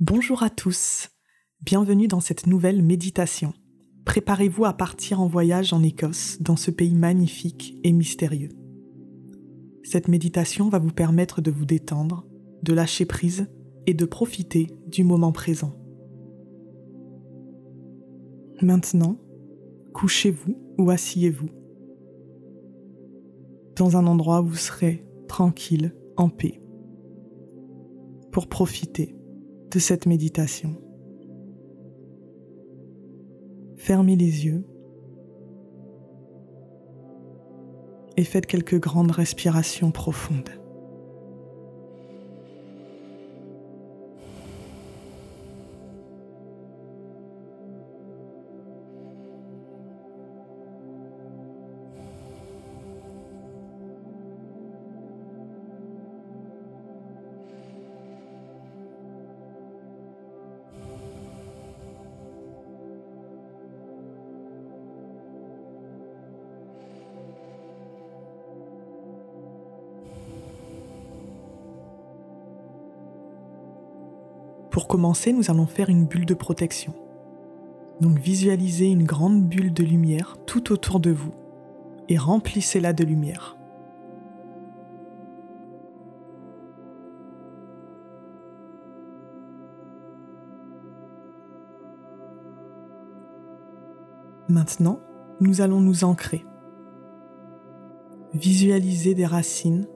Bonjour à tous, bienvenue dans cette nouvelle méditation. Préparez-vous à partir en voyage en Écosse, dans ce pays magnifique et mystérieux. Cette méditation va vous permettre de vous détendre, de lâcher prise et de profiter du moment présent. Maintenant, couchez-vous ou asseyez-vous dans un endroit où vous serez tranquille, en paix, pour profiter de cette méditation. Fermez les yeux et faites quelques grandes respirations profondes. Pour commencer, nous allons faire une bulle de protection. Donc visualisez une grande bulle de lumière tout autour de vous et remplissez-la de lumière. Maintenant, nous allons nous ancrer. Visualisez des racines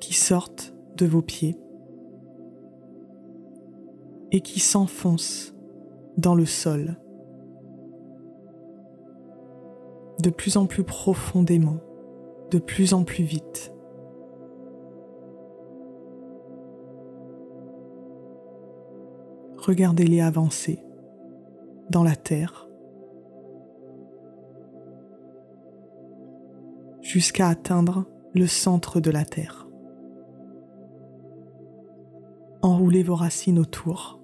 qui sortent de vos pieds et qui s'enfonce dans le sol de plus en plus profondément, de plus en plus vite. Regardez-les avancer dans la terre jusqu'à atteindre le centre de la terre. Enroulez vos racines autour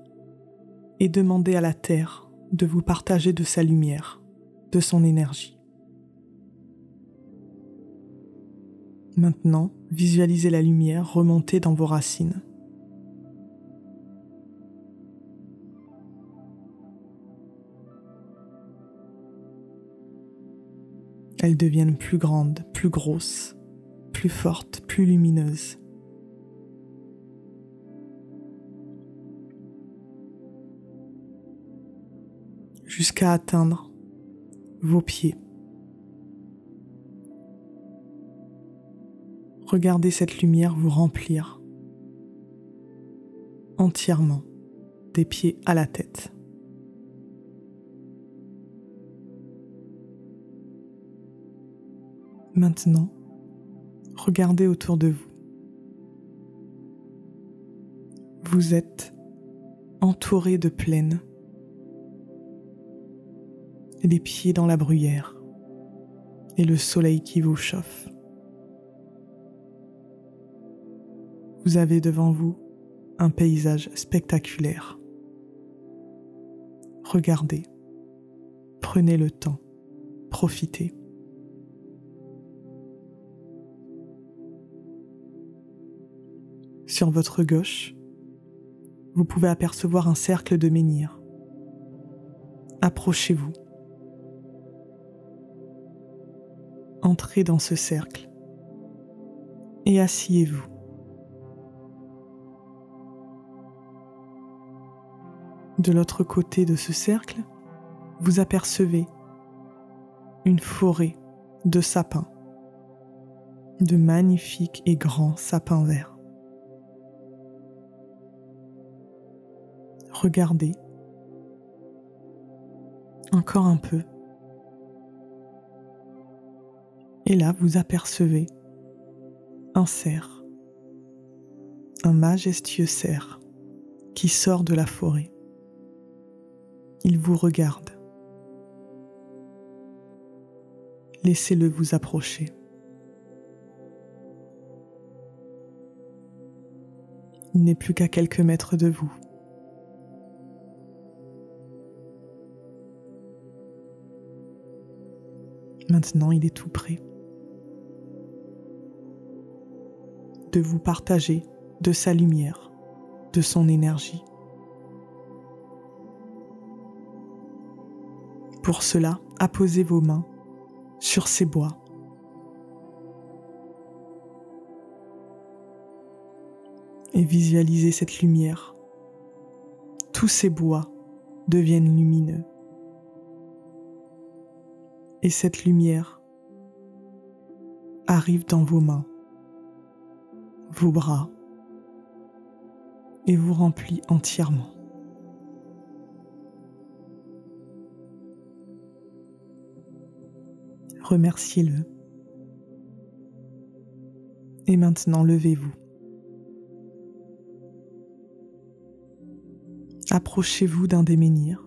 et demandez à la Terre de vous partager de sa lumière, de son énergie. Maintenant, visualisez la lumière remonter dans vos racines. Elles deviennent plus grandes, plus grosses, plus fortes, plus lumineuses. Jusqu'à atteindre vos pieds. Regardez cette lumière vous remplir entièrement des pieds à la tête. Maintenant, regardez autour de vous. Vous êtes entouré de plaines les pieds dans la bruyère et le soleil qui vous chauffe. Vous avez devant vous un paysage spectaculaire. Regardez, prenez le temps, profitez. Sur votre gauche, vous pouvez apercevoir un cercle de menhirs. Approchez-vous entrez dans ce cercle et asseyez-vous. De l'autre côté de ce cercle, vous apercevez une forêt de sapins, de magnifiques et grands sapins verts. Regardez encore un peu Et là, vous apercevez un cerf, un majestueux cerf qui sort de la forêt. Il vous regarde. Laissez-le vous approcher. Il n'est plus qu'à quelques mètres de vous. Maintenant, il est tout près. de vous partager de sa lumière, de son énergie. Pour cela, apposez vos mains sur ces bois. Et visualisez cette lumière. Tous ces bois deviennent lumineux. Et cette lumière arrive dans vos mains vos bras, et vous remplit entièrement. remerciez-le. Et maintenant, levez-vous. Approchez-vous d'un des menhirs.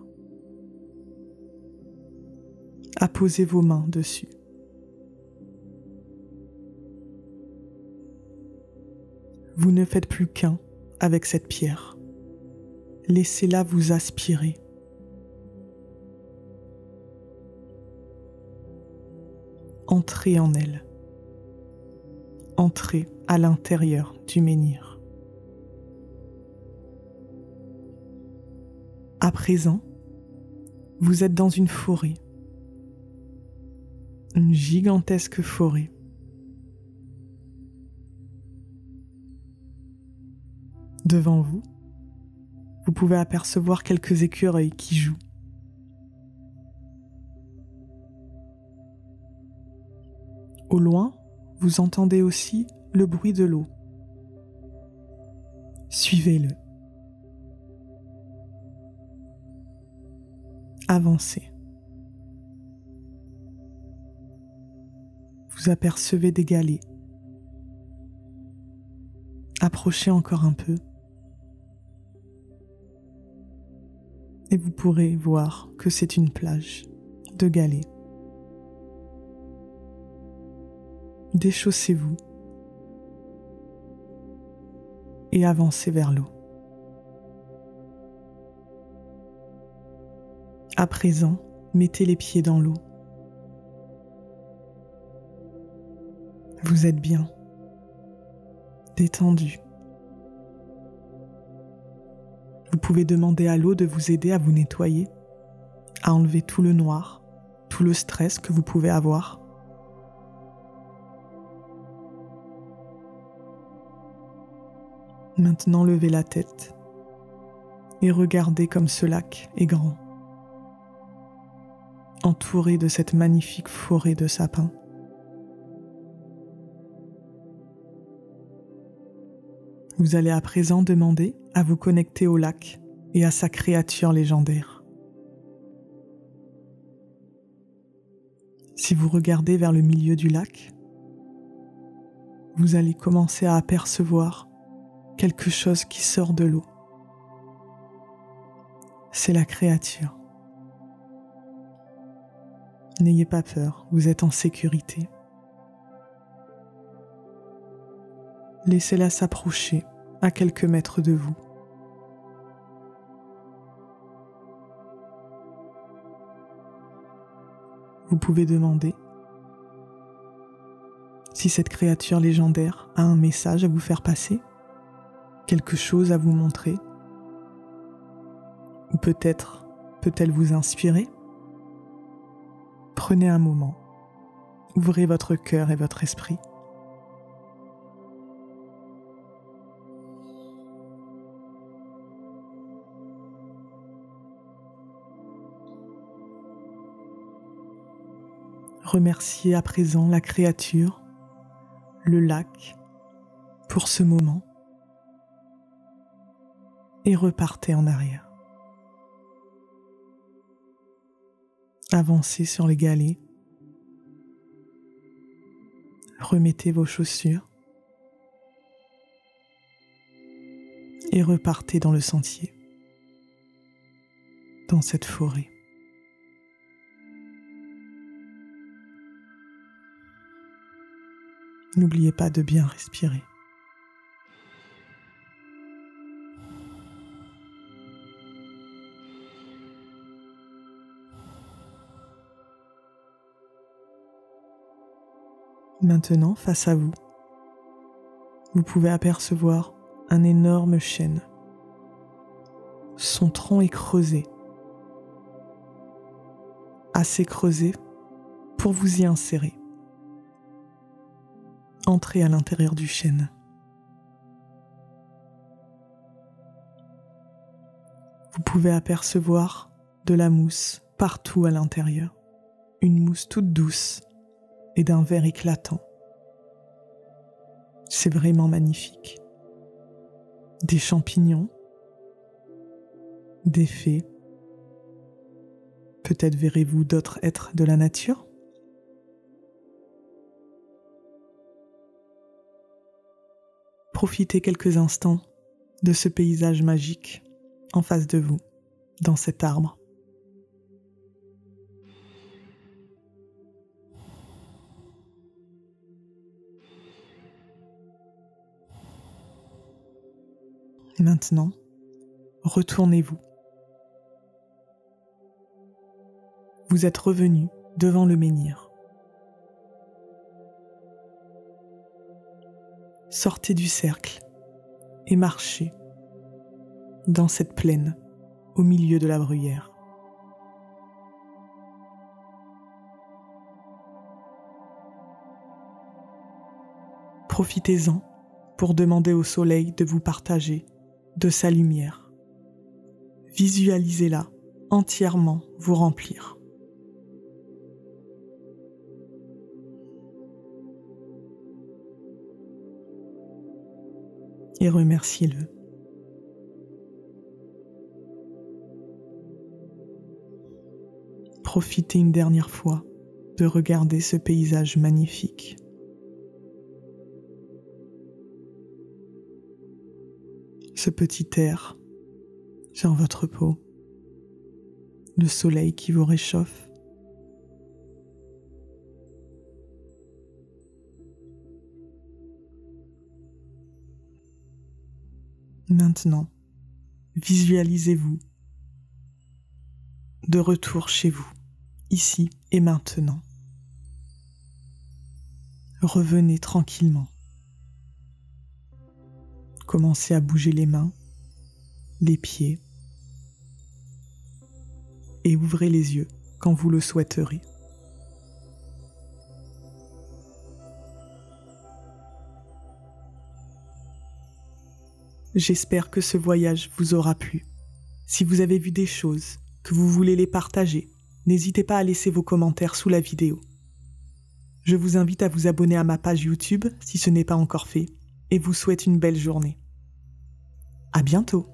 Apposez vos mains dessus. Vous ne faites plus qu'un avec cette pierre. Laissez-la vous aspirer. Entrez en elle. Entrez à l'intérieur du menhir. À présent, vous êtes dans une forêt, une gigantesque forêt. Devant vous, vous pouvez apercevoir quelques écureuils qui jouent. Au loin, vous entendez aussi le bruit de l'eau. Suivez-le. Avancez. Vous apercevez des galets. Approchez encore un peu. Et vous pourrez voir que c'est une plage de galets. déchaussez-vous et avancez vers l'eau. À présent, mettez les pieds dans l'eau. Vous êtes bien, détendu. Pouvez demander à l'eau de vous aider à vous nettoyer, à enlever tout le noir, tout le stress que vous pouvez avoir. Maintenant levez la tête et regardez comme ce lac est grand, entouré de cette magnifique forêt de sapins. Vous allez à présent demander à vous connecter au lac et à sa créature légendaire. Si vous regardez vers le milieu du lac, vous allez commencer à apercevoir quelque chose qui sort de l'eau. C'est la créature. N'ayez pas peur, vous êtes en sécurité. Laissez-la s'approcher à quelques mètres de vous. Vous pouvez demander si cette créature légendaire a un message à vous faire passer quelque chose à vous montrer Ou peut-être peut-elle vous inspirer Prenez un moment, ouvrez votre cœur et votre esprit. Remerciez à présent la créature, le lac, pour ce moment et repartez en arrière. Avancez sur les galets. Remettez vos chaussures et repartez dans le sentier, dans cette forêt. N'oubliez pas de bien respirer. Maintenant, face à vous, vous pouvez apercevoir un énorme chêne. Son tronc est creusé. assez creusé pour vous y insérer. Entrez à l'intérieur du chêne. Vous pouvez apercevoir de la mousse partout à l'intérieur, une mousse toute douce et d'un vert éclatant. C'est vraiment magnifique. Des champignons, des fées. Peut-être verrez-vous d'autres êtres de la nature? Profitez quelques instants de ce paysage magique en face de vous, dans cet arbre. Maintenant, retournez-vous. Vous êtes revenu devant le menhir. Sortez du cercle et marchez dans cette plaine au milieu de la bruyère. Profitez-en pour demander au soleil de vous partager de sa lumière. Visualisez-la entièrement vous remplir. Et remerciez-le. Profitez une dernière fois de regarder ce paysage magnifique. ce petit air sur votre peau, le soleil qui vous réchauffe. Maintenant, visualisez-vous de retour chez vous, ici et maintenant. Revenez tranquillement. Commencez à bouger les mains, les pieds et ouvrez les yeux quand vous le souhaiterez. J'espère que ce voyage vous aura plu. Si vous avez vu des choses, que vous voulez les partager, n'hésitez pas à laisser vos commentaires sous la vidéo. Je vous invite à vous abonner à ma page YouTube si ce n'est pas encore fait et vous souhaite une belle journée. À bientôt!